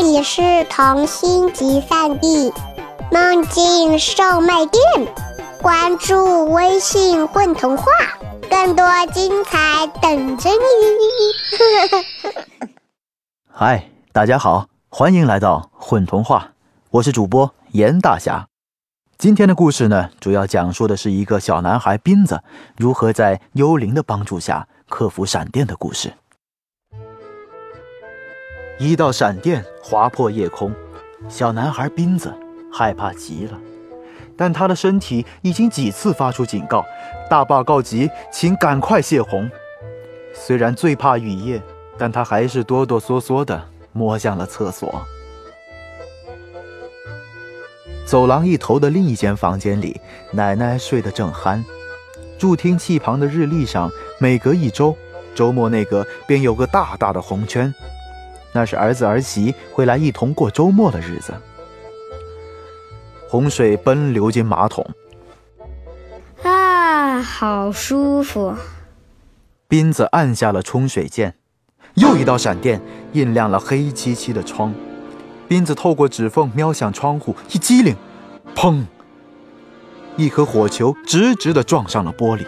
这里是童心集散地，梦境售卖店。关注微信“混童话”，更多精彩等着你。嗨，大家好，欢迎来到混童话，我是主播严大侠。今天的故事呢，主要讲述的是一个小男孩斌子如何在幽灵的帮助下克服闪电的故事。一道闪电划破夜空，小男孩斌子害怕极了，但他的身体已经几次发出警告：“大坝告急，请赶快泄洪。”虽然最怕雨夜，但他还是哆哆嗦嗦地摸向了厕所。走廊一头的另一间房间里，奶奶睡得正酣。助听器旁的日历上，每隔一周，周末那个便有个大大的红圈。那是儿子儿媳会来一同过周末的日子。洪水奔流进马桶，啊，好舒服！斌子按下了冲水键，又一道闪电映亮了黑漆漆的窗。斌子透过指缝瞄向窗户，一激灵，砰！一颗火球直直的撞上了玻璃。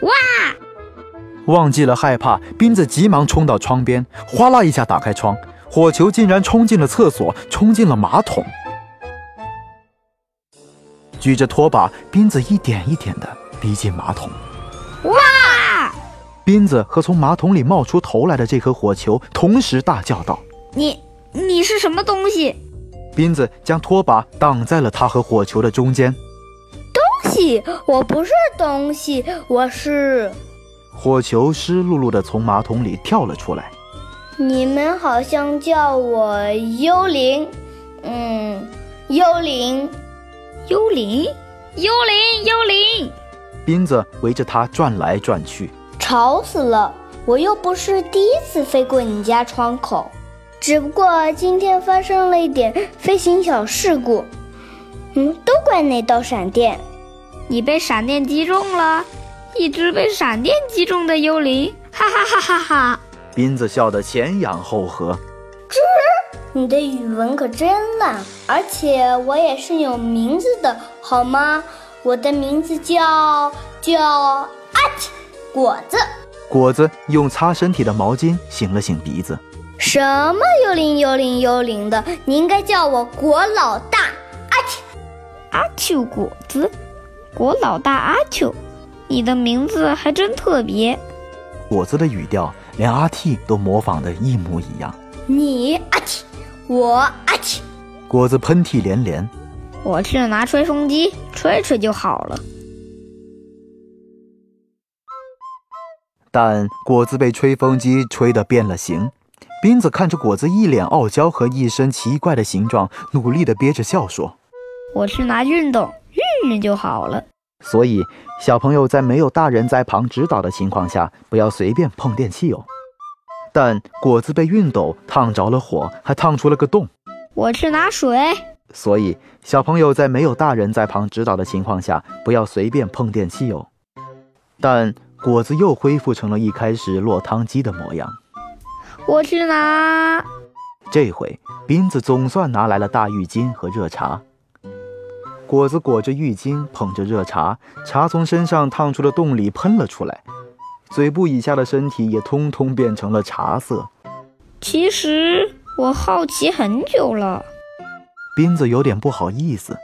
哇！忘记了害怕，斌子急忙冲到窗边，哗啦一下打开窗，火球竟然冲进了厕所，冲进了马桶。举着拖把，斌子一点一点的逼近马桶。哇！斌子和从马桶里冒出头来的这颗火球同时大叫道：“你你是什么东西？”斌子将拖把挡在了他和火球的中间。东西？我不是东西，我是……火球湿漉漉的从马桶里跳了出来。你们好像叫我幽灵，嗯，幽灵，幽灵，幽灵，幽灵。斌子围着它转来转去，吵死了！我又不是第一次飞过你家窗口，只不过今天发生了一点飞行小事故。嗯，都怪那道闪电，你被闪电击中了。一只被闪电击中的幽灵，哈哈哈哈哈！斌子笑得前仰后合。吱，你的语文可真烂，而且我也是有名字的，好吗？我的名字叫叫阿嚏果子。果子用擦身体的毛巾擤了擤鼻子。什么幽灵幽灵幽灵的？你应该叫我果老大阿嚏阿嚏果子，果老大阿嚏。你的名字还真特别，果子的语调连阿 T 都模仿的一模一样。你阿 T，我阿 T，果子喷嚏连连。我去拿吹风机吹吹就好了。但果子被吹风机吹得变了形。斌子看着果子一脸傲娇和一身奇怪的形状，努力的憋着笑说：“我去拿熨斗熨熨就好了。”所以，小朋友在没有大人在旁指导的情况下，不要随便碰电器哦。但果子被熨斗烫着了火，还烫出了个洞。我去拿水。所以，小朋友在没有大人在旁指导的情况下，不要随便碰电器哦。但果子又恢复成了一开始落汤鸡的模样。我去拿。这回，斌子总算拿来了大浴巾和热茶。果子裹着浴巾，捧着热茶，茶从身上烫出的洞里喷了出来，嘴部以下的身体也通通变成了茶色。其实我好奇很久了。斌子有点不好意思。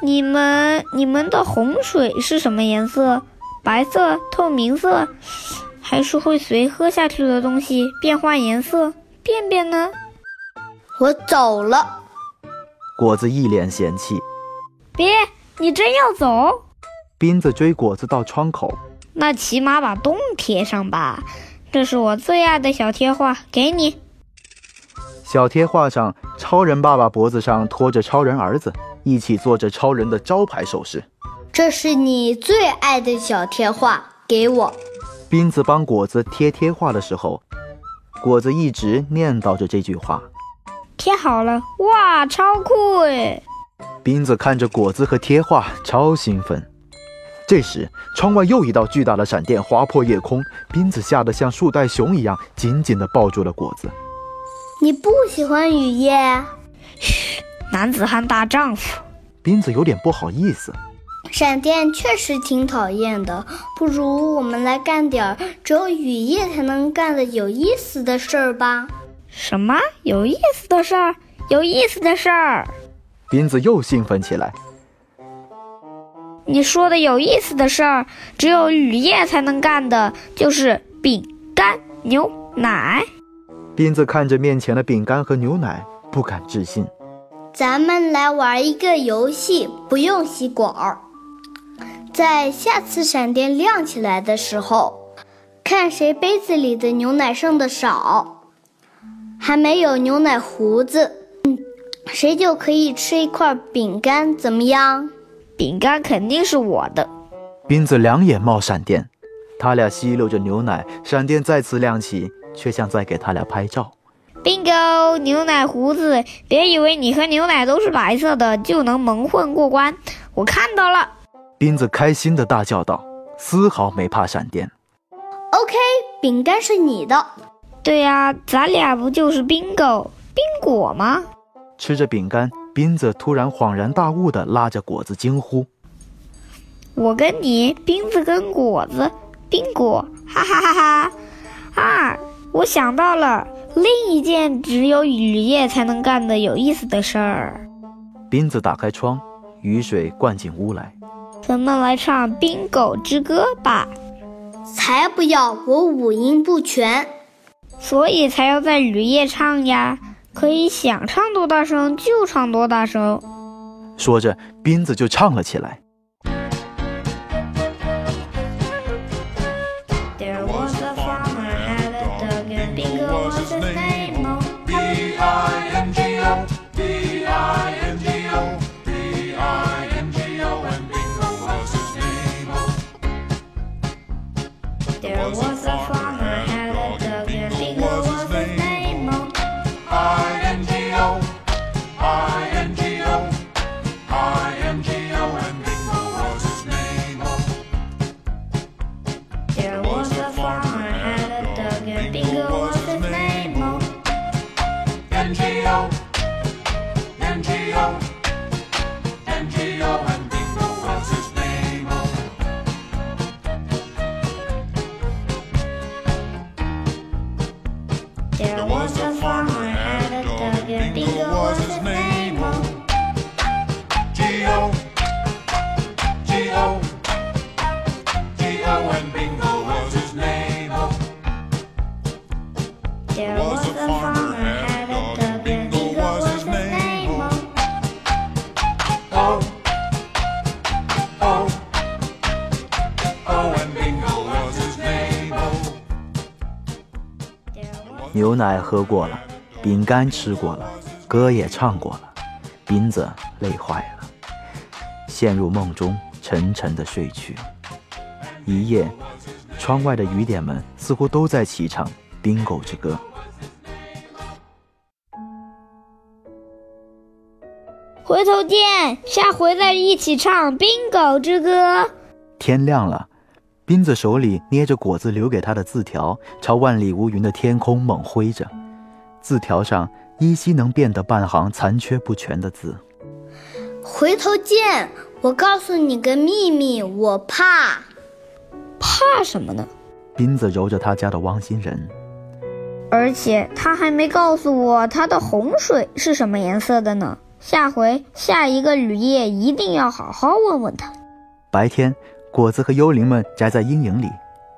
你们你们的洪水是什么颜色？白色、透明色，还是会随喝下去的东西变换颜色？便便呢？我走了。果子一脸嫌弃。别，你真要走？斌子追果子到窗口，那起码把洞贴上吧。这是我最爱的小贴画，给你。小贴画上，超人爸爸脖子上拖着超人儿子，一起做着超人的招牌手势。这是你最爱的小贴画，给我。斌子帮果子贴贴画的时候，果子一直念叨着这句话。贴好了，哇，超酷诶！斌子看着果子和贴画，超兴奋。这时，窗外又一道巨大的闪电划破夜空，斌子吓得像树袋熊一样，紧紧地抱住了果子。你不喜欢雨夜？嘘，男子汉大丈夫。斌子有点不好意思。闪电确实挺讨厌的，不如我们来干点只有雨夜才能干的有意思的事儿吧。什么有意思的事儿？有意思的事儿？斌子又兴奋起来。你说的有意思的事儿，只有雨夜才能干的，就是饼干、牛奶。斌子看着面前的饼干和牛奶，不敢置信。咱们来玩一个游戏，不用吸管儿。在下次闪电亮起来的时候，看谁杯子里的牛奶剩的少，还没有牛奶胡子，谁就可以吃一块饼干，怎么样？饼干肯定是我的。斌子两眼冒闪电，他俩吸溜着牛奶，闪电再次亮起，却像在给他俩拍照。bingo，牛奶胡子，别以为你和牛奶都是白色的就能蒙混过关，我看到了。斌子开心的大叫道，丝毫没怕闪电。OK，饼干是你的。对呀，咱俩不就是 bingo 冰果吗？吃着饼干。斌子突然恍然大悟地拉着果子惊呼：“我跟你，斌子跟果子，冰果，哈哈哈哈！啊，我想到了另一件只有雨夜才能干的有意思的事儿。”斌子打开窗，雨水灌进屋来。咱们来唱《冰狗之歌》吧。才不要，我五音不全，所以才要在雨夜唱呀。可以想唱多大声就唱多大声。说着，斌子就唱了起来。牛奶喝过了，饼干吃过了，歌也唱过了，斌子累坏了，陷入梦中，沉沉的睡去。一夜，窗外的雨点们似乎都在齐唱《冰狗之歌》。回头见，下回再一起唱《冰狗之歌》。天亮了。斌子手里捏着果子留给他的字条，朝万里无云的天空猛挥着。字条上依稀能辨得半行残缺不全的字。回头见！我告诉你个秘密，我怕。怕什么呢？斌子揉着他家的汪星人。而且他还没告诉我他的洪水是什么颜色的呢。下回下一个雨夜一定要好好问问他。白天。果子和幽灵们宅在阴影里，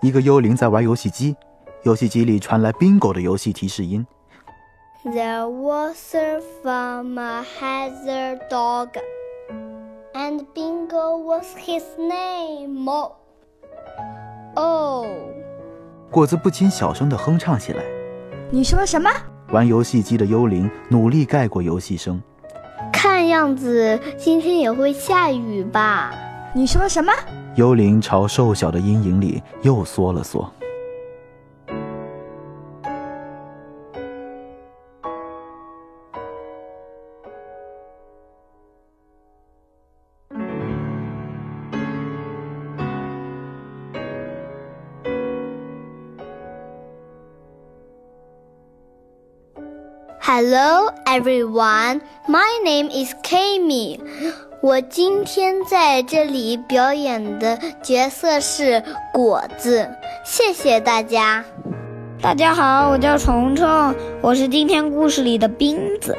一个幽灵在玩游戏机，游戏机里传来 bingo 的游戏提示音。There was a farmer had a dog, and bingo was his name. Oh，果子不禁小声的哼唱起来。你说什么？玩游戏机的幽灵努力盖过游戏声。看样子今天也会下雨吧？你说什么？幽灵朝瘦小的阴影里又缩了缩。Hello, everyone. My name is Kami. 我今天在这里表演的角色是果子。谢谢大家。大家好，我叫虫虫，我是今天故事里的冰子。